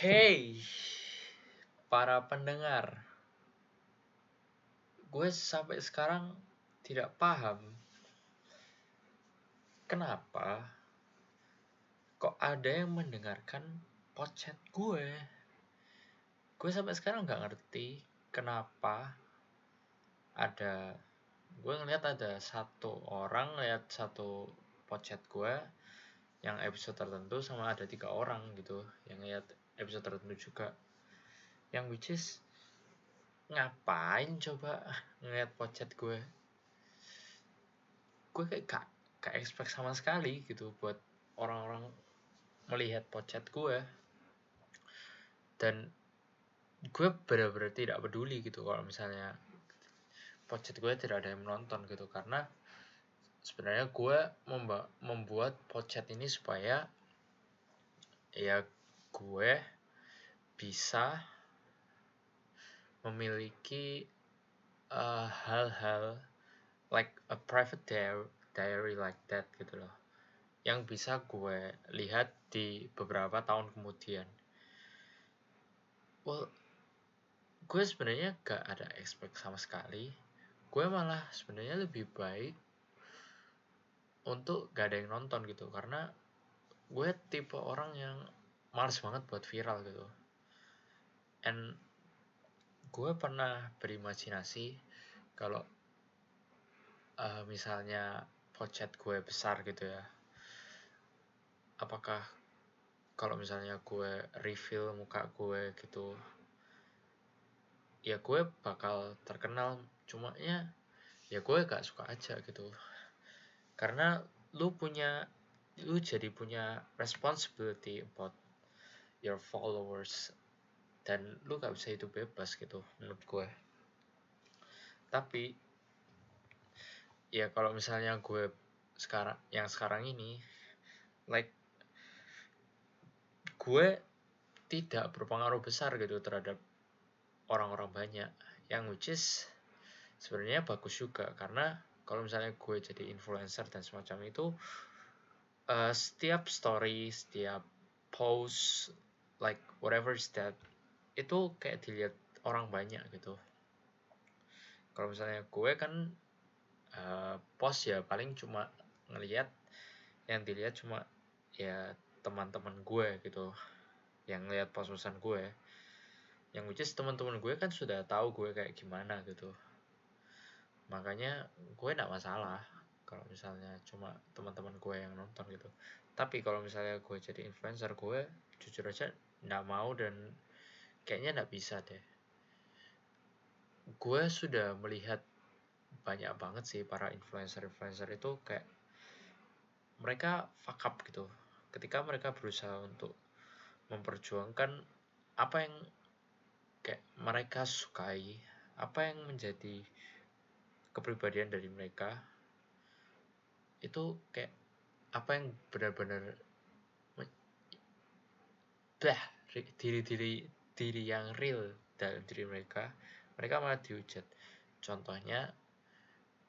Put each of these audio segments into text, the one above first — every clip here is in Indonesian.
Hey, para pendengar, gue sampai sekarang tidak paham kenapa kok ada yang mendengarkan podcast gue. Gue sampai sekarang nggak ngerti kenapa ada gue ngeliat ada satu orang lihat satu podcast gue yang episode tertentu sama ada tiga orang gitu yang lihat episode tertentu juga yang which is ngapain coba ngeliat podcast gue? Gue kayak gak, gak expect sama sekali gitu buat orang-orang melihat podcast gue. Dan gue benar-benar tidak peduli gitu kalau misalnya podcast gue tidak ada yang menonton gitu. Karena sebenarnya gue membuat podcast ini supaya ya gue bisa memiliki eh, hal-hal uh, like a private diary, diary like that gitu loh. Yang bisa gue lihat di beberapa tahun kemudian. Well gue sebenarnya gak ada expect sama sekali. Gue malah sebenarnya lebih baik untuk gak ada yang nonton gitu. Karena gue tipe orang yang males banget buat viral gitu. And gue pernah berimajinasi kalau uh, misalnya podcast gue besar gitu ya apakah kalau misalnya gue reveal muka gue gitu ya gue bakal terkenal. Cuma ya ya gue gak suka aja gitu. Karena lu punya lu jadi punya responsibility about your followers. Dan lu gak bisa hidup bebas gitu menurut gue. Tapi ya kalau misalnya gue sekarang yang sekarang ini like gue tidak berpengaruh besar gitu terhadap orang-orang banyak. Yang which is sebenarnya bagus juga. Karena kalau misalnya gue jadi influencer dan semacam itu uh, setiap story setiap post like whatever is that itu kayak dilihat orang banyak gitu. Kalau misalnya gue kan uh, post ya paling cuma ngelihat yang dilihat cuma ya teman-teman gue gitu yang lihat post-postan gue. Yang which teman-teman gue kan sudah tahu gue kayak gimana gitu. Makanya gue tidak masalah kalau misalnya cuma teman-teman gue yang nonton gitu. Tapi kalau misalnya gue jadi influencer gue jujur aja tidak mau dan kayaknya tidak bisa deh. Gue sudah melihat banyak banget sih para influencer-influencer itu kayak mereka fuck up gitu. Ketika mereka berusaha untuk memperjuangkan apa yang kayak mereka sukai apa yang menjadi kepribadian dari mereka itu kayak apa yang benar-benar bah diri-diri diri yang real dalam diri mereka mereka malah dihujat. Contohnya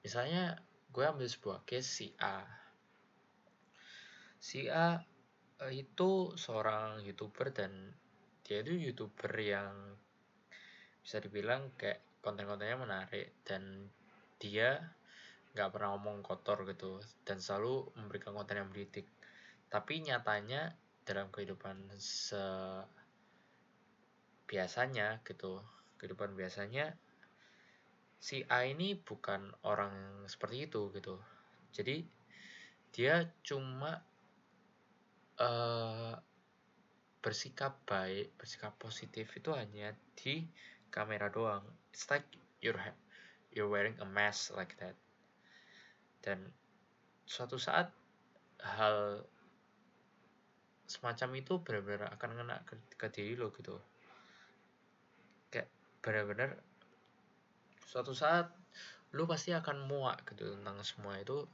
misalnya gue ambil sebuah case si A. Si A eh, itu seorang youtuber dan dia itu youtuber yang bisa dibilang kayak konten-kontennya menarik dan dia nggak pernah ngomong kotor gitu dan selalu memberikan konten yang mendidik tapi nyatanya dalam kehidupan se biasanya gitu kehidupan biasanya si A ini bukan orang seperti itu gitu. Jadi dia cuma uh, bersikap baik bersikap positif itu hanya di kamera doang. It's like you're you're wearing a mask like that dan suatu saat hal semacam itu benar-benar akan kena ke, ke diri lo gitu. Kayak benar-benar suatu saat lo pasti akan muak gitu tentang semua itu.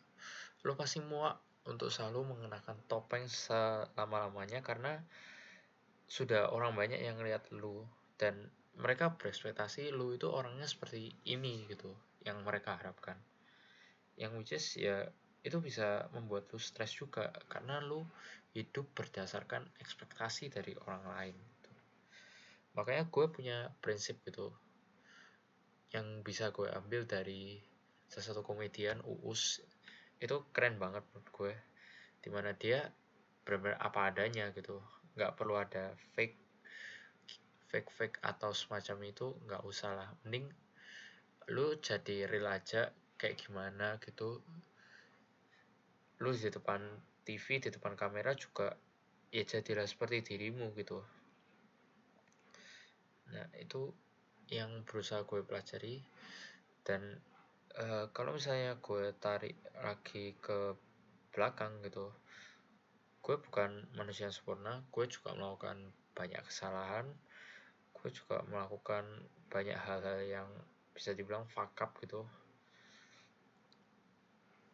Lo pasti muak untuk selalu mengenakan topeng selama-lamanya karena sudah orang banyak yang lihat lu dan mereka berekspektasi lu itu orangnya seperti ini gitu yang mereka harapkan yang which is ya itu bisa membuat lu stres juga karena lu hidup berdasarkan ekspektasi dari orang lain gitu. makanya gue punya prinsip gitu yang bisa gue ambil dari salah satu komedian Uus itu keren banget menurut gue di mana dia benar-benar apa adanya gitu nggak perlu ada fake fake fake atau semacam itu nggak usah lah mending lu jadi real aja kayak gimana gitu. Lu di depan TV di depan kamera juga ya jadilah seperti dirimu gitu. Nah itu yang berusaha gue pelajari. Dan uh, kalau misalnya gue tarik lagi ke belakang gitu gue bukan manusia yang sempurna gue juga melakukan banyak kesalahan gue juga melakukan banyak hal-hal yang bisa dibilang fuck up gitu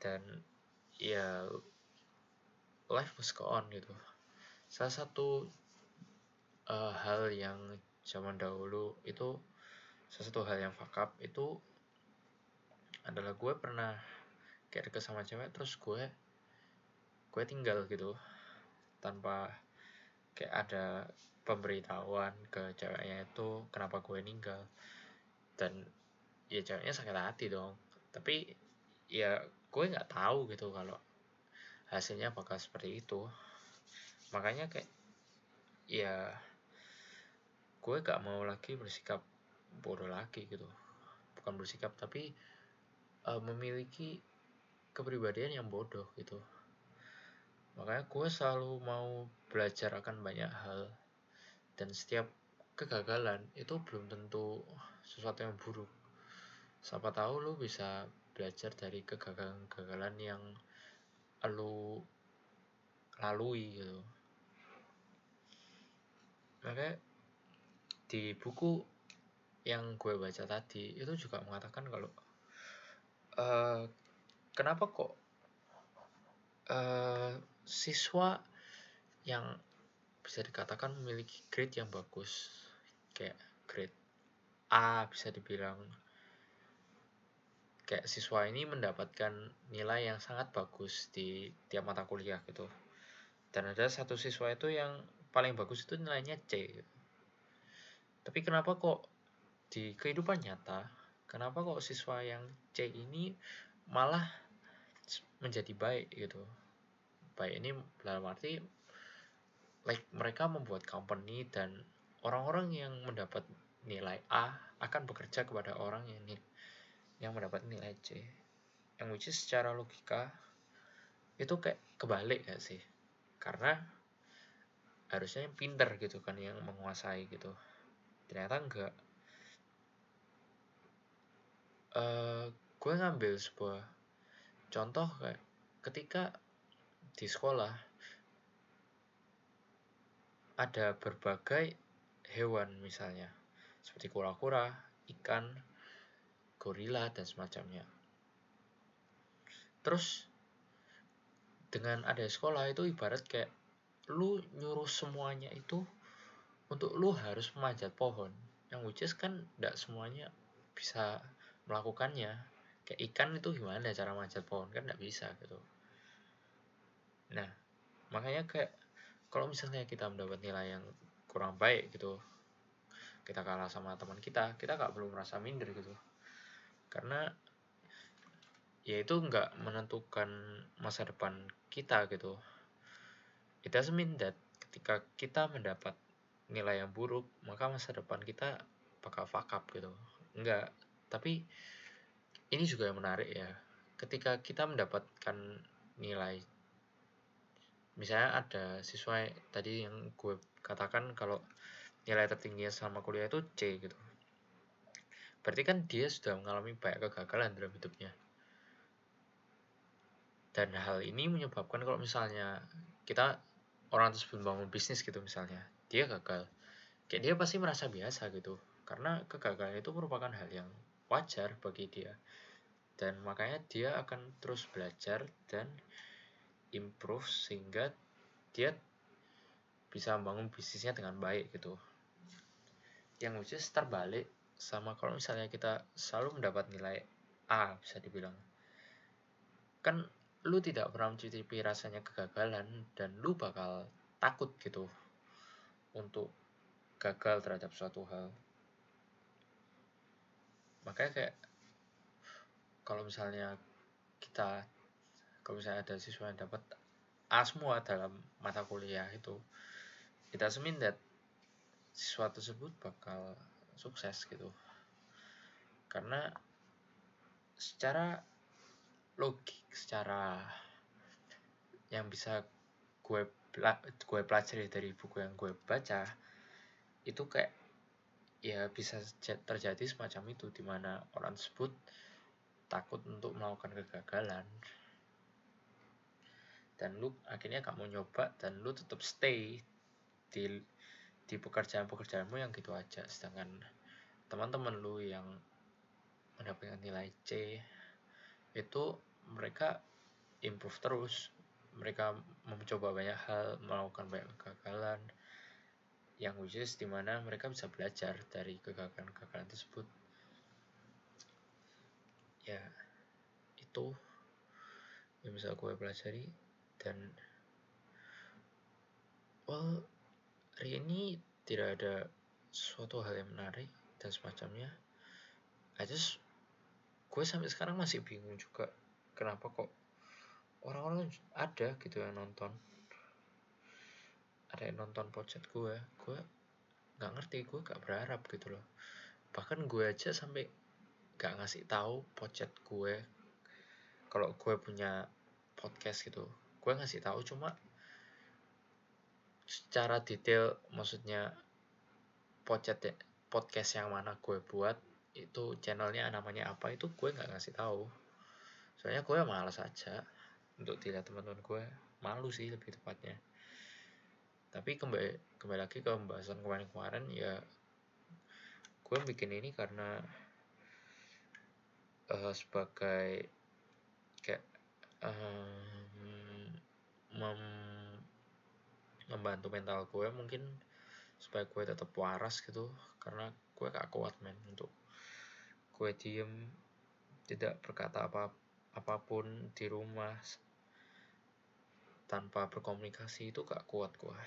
dan ya life must go on gitu. Salah satu uh, hal yang zaman dahulu itu salah satu hal yang fuck up itu adalah gue pernah kayak deket sama cewek terus gue gue tinggal gitu tanpa kayak ada pemberitahuan ke ceweknya itu kenapa gue ninggal. Dan ya ceweknya sakit hati dong. Tapi ya gue nggak tahu gitu kalau hasilnya apakah seperti itu. Makanya kayak ya gue gak mau lagi bersikap bodoh lagi gitu. Bukan bersikap tapi uh, memiliki kepribadian yang bodoh gitu. Makanya gue selalu mau belajar akan banyak hal. Dan setiap kegagalan itu belum tentu sesuatu yang buruk. Siapa tahu lu bisa belajar dari kegagalan-kegagalan yang lu lalui gitu. Makanya di buku yang gue baca tadi itu juga mengatakan kalau uh, kenapa kok uh, siswa yang bisa dikatakan memiliki grade yang bagus kayak grade A bisa dibilang kayak siswa ini mendapatkan nilai yang sangat bagus di tiap mata kuliah gitu dan ada satu siswa itu yang paling bagus itu nilainya C gitu. tapi kenapa kok di kehidupan nyata kenapa kok siswa yang C ini malah menjadi baik gitu baik ini dalam arti like mereka membuat company dan orang-orang yang mendapat nilai A akan bekerja kepada orang yang yang mendapat nilai C. Yang which is secara logika itu kayak kebalik gak sih? Karena harusnya yang pinter gitu kan yang menguasai gitu. Ternyata enggak uh, gue ngambil sebuah contoh kayak ketika di sekolah ada berbagai hewan misalnya. Seperti kura-kura, ikan, gorila dan semacamnya. Terus dengan ada sekolah itu ibarat kayak lu nyuruh semuanya itu untuk lu harus memanjat pohon yang which kan tidak semuanya bisa melakukannya kayak ikan itu gimana cara manjat pohon kan tidak bisa gitu Nah, makanya kayak kalau misalnya kita mendapat nilai yang kurang baik gitu, kita kalah sama teman kita, kita nggak perlu merasa minder gitu. Karena ya itu nggak menentukan masa depan kita gitu. It doesn't mean that ketika kita mendapat nilai yang buruk, maka masa depan kita bakal fuck up gitu. Enggak, tapi ini juga yang menarik ya. Ketika kita mendapatkan nilai misalnya ada siswa tadi yang gue katakan kalau nilai tertinggi selama kuliah itu C gitu berarti kan dia sudah mengalami banyak kegagalan dalam hidupnya. Dan hal ini menyebabkan kalau misalnya kita orang tersebut membangun bisnis gitu misalnya dia gagal. Kayak dia pasti merasa biasa gitu. Karena kegagalan itu merupakan hal yang wajar bagi dia. Dan makanya dia akan terus belajar dan improve sehingga dia bisa membangun bisnisnya dengan baik gitu. Yang which is terbalik sama kalau misalnya kita selalu mendapat nilai A bisa dibilang. Kan lu tidak pernah mencicipi rasanya kegagalan dan lu bakal takut gitu untuk gagal terhadap suatu hal. Makanya kayak kalau misalnya kita kalau misalnya ada siswa yang dapat A semua dalam mata kuliah itu kita semin that siswa tersebut bakal sukses gitu. Karena secara logik secara yang bisa gue gue pelajari dari buku yang gue baca itu kayak ya bisa terjadi semacam itu di mana orang tersebut takut untuk melakukan kegagalan. Dan lu akhirnya gak mau nyoba dan lu tetap stay di di pekerjaan-pekerjaanmu yang gitu aja. Sedangkan teman-teman lu yang mendapatkan nilai C itu mereka improve terus. Mereka mencoba banyak hal melakukan banyak kegagalan. Yang which is di mana mereka bisa belajar dari kegagalan-kegagalan tersebut. Ya itu yang bisa gue pelajari. Dan well hari ini tidak ada suatu hal yang menarik dan semacamnya. I just gue sampai sekarang masih bingung juga kenapa kok orang-orang ada gitu yang nonton. Ada yang nonton podcast gue gue nggak ngerti gue gak berharap gitu loh. Bahkan gue aja sampai gak ngasih tahu podcast gue. Kalau gue punya podcast gitu gue ngasih tahu cuma secara detail maksudnya podcast podcast yang mana gue buat itu channelnya namanya apa itu gue nggak ngasih tahu. Soalnya gue malas aja untuk dilihat teman-teman gue. Malu sih lebih tepatnya. Tapi kembali kembali lagi ke pembahasan kemarin-kemarin ya gue bikin ini karena uh, sebagai kayak um, mem membantu mental gue mungkin supaya gue tetap waras gitu. Karena gue gak kuat men untuk gue diem tidak berkata apa apa pun di rumah tanpa berkomunikasi itu gak kuat gue.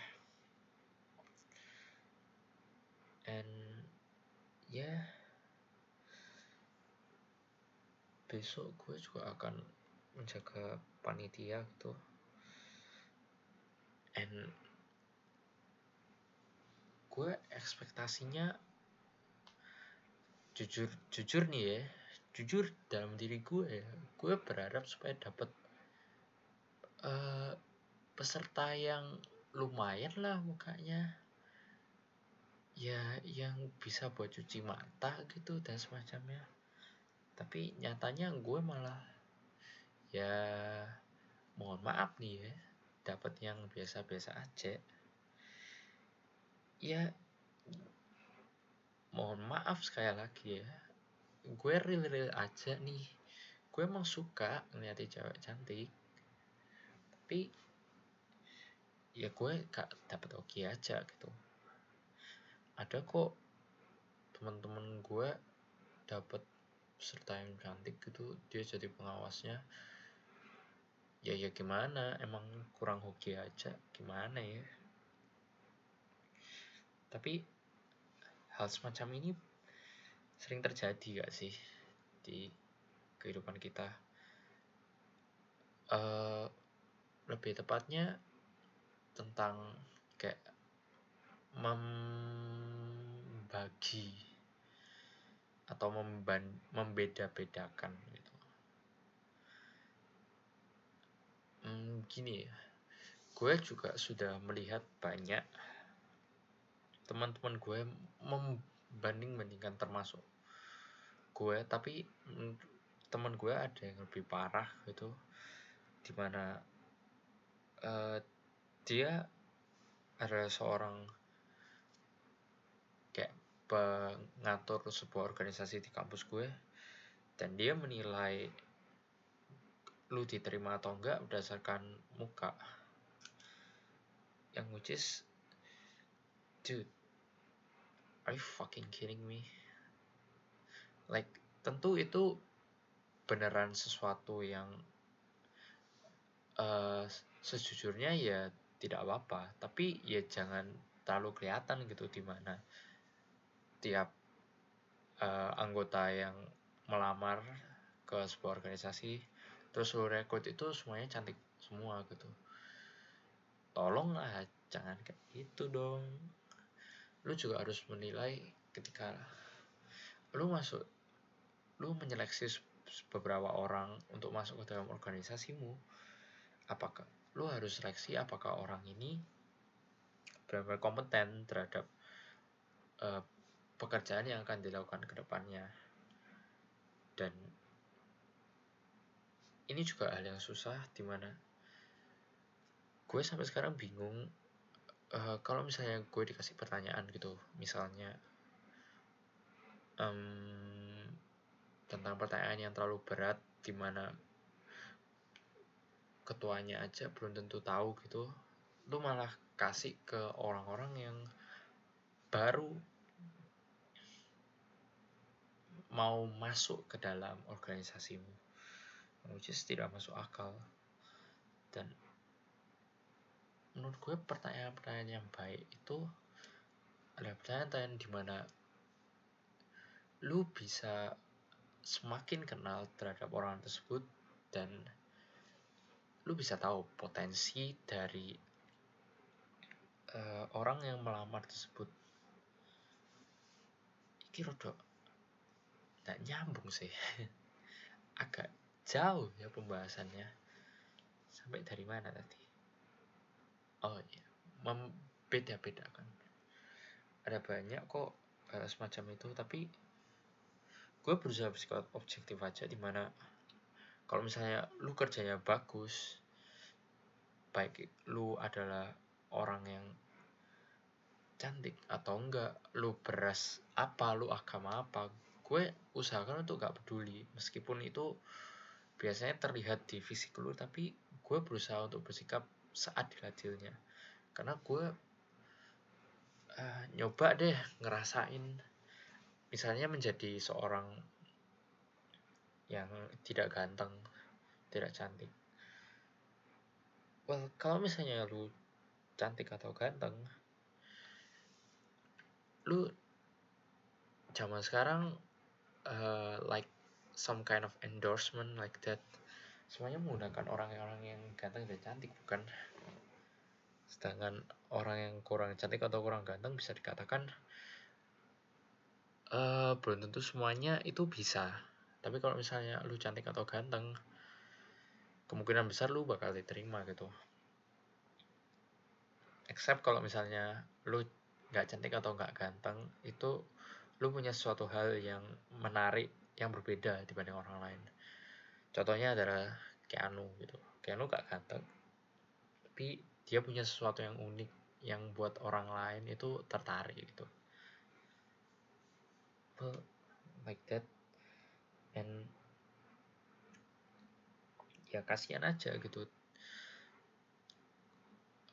And ya yeah, besok gue juga akan menjaga panitia gitu. And gue ekspektasinya jujur jujur nih ya jujur dalam diri gue ya gue berharap supaya dapat uh, peserta yang lumayan lah mukanya. Ya yang bisa buat cuci mata gitu dan semacamnya. Tapi nyatanya gue malah ya mohon maaf nih ya dapat yang biasa-biasa aja ya mohon maaf sekali lagi ya. Gue real real aja nih. Gue emang suka ngeliatin cewek cantik. Tapi ya gue gak dapet oke aja gitu. Ada kok teman-teman gue dapet peserta yang cantik gitu. Dia jadi pengawasnya. Ya ya gimana? Emang kurang hoki aja? Gimana ya tapi hal semacam ini sering terjadi gak sih di kehidupan kita uh, lebih tepatnya tentang kayak membagi atau membeda-bedakan gitu. Hmm, gini ya, gue juga sudah melihat banyak teman-teman gue membanding-bandingkan termasuk gue tapi teman gue ada yang lebih parah gitu di mana uh, dia adalah seorang kayak pengatur sebuah organisasi di kampus gue dan dia menilai lu diterima atau enggak berdasarkan muka. Yang which is dude are you fucking kidding me? Like tentu itu beneran sesuatu yang uh, sejujurnya ya tidak apa-apa. Tapi ya jangan terlalu kelihatan gitu di mana tiap uh, anggota yang melamar ke sebuah organisasi terus lu rekrut itu semuanya cantik semua gitu. Tolong lah jangan kayak gitu dong lu juga harus menilai ketika lu masuk lu menyeleksi beberapa orang untuk masuk ke dalam organisasimu apakah lu harus seleksi apakah orang ini benar-benar kompeten terhadap uh, pekerjaan yang akan dilakukan ke depannya. Dan ini juga hal yang susah di mana gue sampai sekarang bingung uh, kalau misalnya gue dikasih pertanyaan gitu misalnya um, tentang pertanyaan yang terlalu berat di mana ketuanya aja belum tentu tahu gitu lu malah kasih ke orang-orang yang baru mau masuk ke dalam organisasimu which is tidak masuk akal. Dan menurut gue pertanyaan-pertanyaan yang baik itu adalah pertanyaan-pertanyaan di mana lu bisa semakin kenal terhadap orang tersebut dan lu bisa tahu potensi dari uh, orang yang melamar tersebut. Iki rodok tak nyambung sih. Agak jauh ya pembahasannya. Sampai dari mana tadi oh iya. Membeda-beda kan ada banyak kok uh, semacam itu tapi gue berusaha bersikap objektif aja di mana kalau misalnya lu kerjanya bagus baik lu adalah orang yang cantik atau enggak lu beras apa lu agama apa gue usahakan untuk gak peduli. Meskipun itu biasanya terlihat di fisik lu tapi gue berusaha untuk bersikap seadil-adilnya karena gue uh, nyoba deh ngerasain misalnya menjadi seorang yang tidak ganteng, tidak cantik. Well, kalau misalnya lu cantik atau ganteng, lu zaman sekarang uh, like some kind of endorsement like that. Semuanya menggunakan orang-orang yang ganteng dan cantik, bukan? Sedangkan orang yang kurang cantik atau kurang ganteng bisa dikatakan uh, belum tentu semuanya itu bisa. Tapi kalau misalnya lu cantik atau ganteng, kemungkinan besar lu bakal diterima gitu. Except kalau misalnya lu nggak cantik atau nggak ganteng, itu lu punya suatu hal yang menarik, yang berbeda dibanding orang lain. Contohnya adalah Keanu gitu. Keanu gak ganteng, tapi dia punya sesuatu yang unik yang buat orang lain itu tertarik gitu like that and ya kasihan aja gitu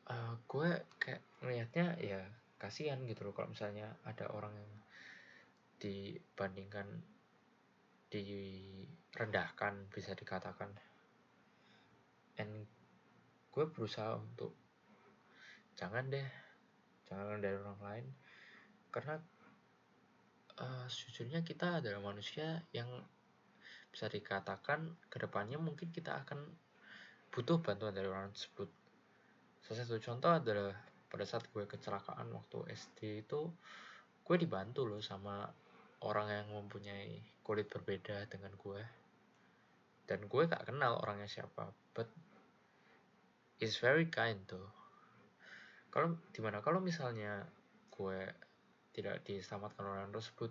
uh, gue kayak ngelihatnya ya kasihan gitu loh kalau misalnya ada orang yang dibandingkan direndahkan bisa dikatakan and gue berusaha untuk jangan deh jangan dari orang lain karena uh, sejujurnya kita adalah manusia yang bisa dikatakan ke depannya mungkin kita akan butuh bantuan dari orang tersebut. Salah satu contoh adalah pada saat gue kecelakaan waktu SD itu gue dibantu loh sama orang yang mempunyai kulit berbeda dengan gue. Dan gue gak kenal orangnya siapa but is very kind tuh kalau di mana kalau misalnya gue tidak diselamatkan orang tersebut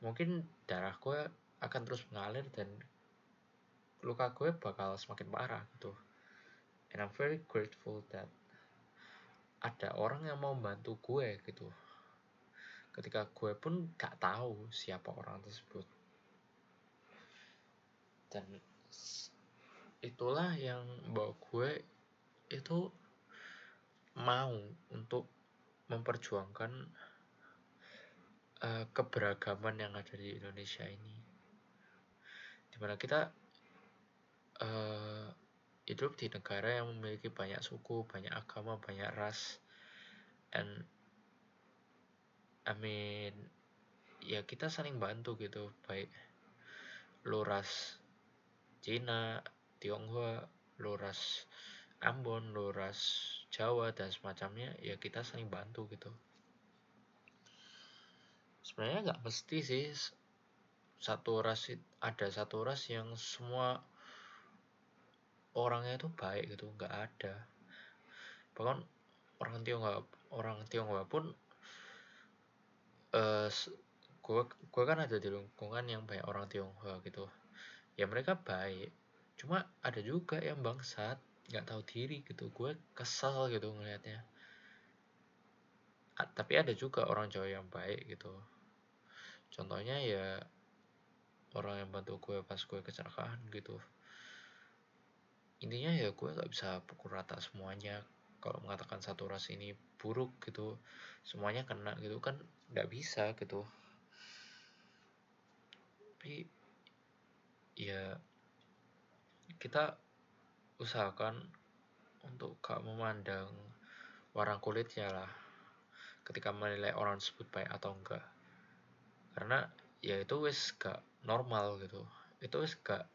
mungkin darah gue akan terus mengalir dan luka gue bakal semakin parah gitu. And I'm very grateful that ada orang yang mau bantu gue gitu ketika gue pun gak tahu siapa orang tersebut. Dan itulah yang bawa gue itu mau untuk memperjuangkan uh, keberagaman yang ada di Indonesia ini. Di mana kita uh, hidup di negara yang memiliki banyak suku, banyak agama, banyak ras and I mean ya kita saling bantu gitu baik lu ras Cina Tionghoa lu ras Ambon lu ras Jawa dan semacamnya ya kita saling bantu gitu. Sebenarnya nggak mesti sih satu ras ada satu ras yang semua orangnya itu baik gitu nggak ada. Bahkan orang Tionghoa orang Tionghoa pun uh, gue gue kan ada di lingkungan yang banyak orang Tionghoa gitu. Ya mereka baik cuma ada juga yang bangsat nggak tahu diri gitu. Gue kesal gitu ngelihatnya tapi ada juga orang Jawa yang baik gitu. Contohnya ya orang yang bantu gue pas gue kecelakaan gitu. Intinya ya gue gak bisa pukul rata semuanya kalau mengatakan satu ras ini buruk gitu semuanya kena gitu kan nggak bisa gitu. Tapi ya kita usahakan untuk gak memandang warna kulitnya lah ketika menilai orang tersebut baik atau enggak. Karena ya itu wis gak normal gitu. Itu wis gak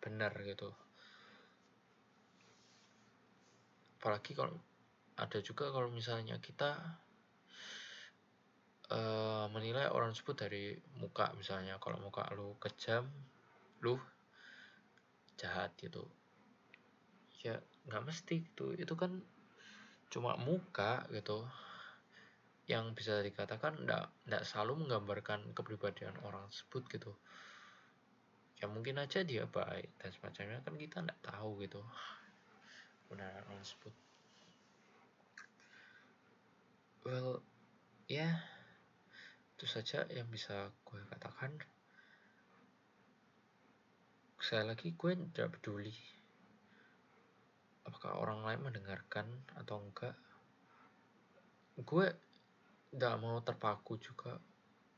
benar gitu apalagi kalau ada juga kalau misalnya kita uh, menilai orang tersebut dari muka misalnya kalau muka lu kejam lu jahat gitu. Ya nggak mesti gitu. Itu kan cuma muka gitu. Yang bisa dikatakan nggak nggak selalu menggambarkan kepribadian orang tersebut gitu. Ya mungkin aja dia baik dan semacamnya kan kita nggak tahu gitu kebenaran orang tersebut. Well ya yeah, itu saja yang bisa gue katakan. Saya lagi gue tidak peduli apakah orang lain mendengarkan atau enggak. Gue tidak mau terpaku juga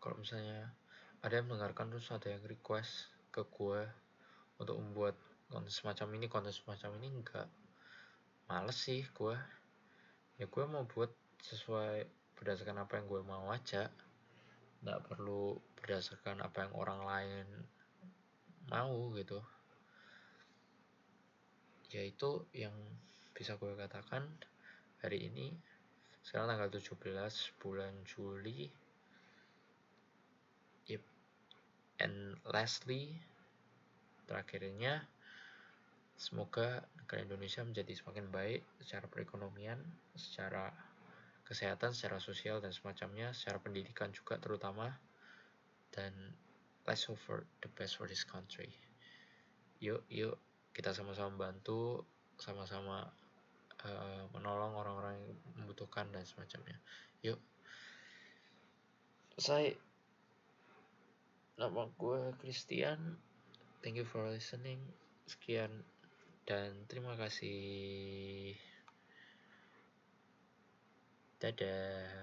kalau misalnya ada yang mendengarkan terus ada yang request ke gue untuk membuat konten semacam ini konten semacam ini enggak males sih gue ya gue mau buat sesuai berdasarkan apa yang gue mau aja. Nggak perlu berdasarkan apa yang orang lain mau gitu. Ya itu yang bisa gue katakan hari ini. Sekarang tanggal 17 bulan Juli. Yep. and lastly terakhirnya Semoga negara Indonesia menjadi semakin baik secara perekonomian, secara kesehatan, secara sosial dan semacamnya, secara pendidikan juga terutama. Dan let's hope for the best for this country. Yuk, yuk kita sama-sama bantu, sama-sama uh, menolong orang-orang yang membutuhkan dan semacamnya. Yuk. Saya nama gue Christian. Thank you for listening. Sekian dan terima kasih. Dadah.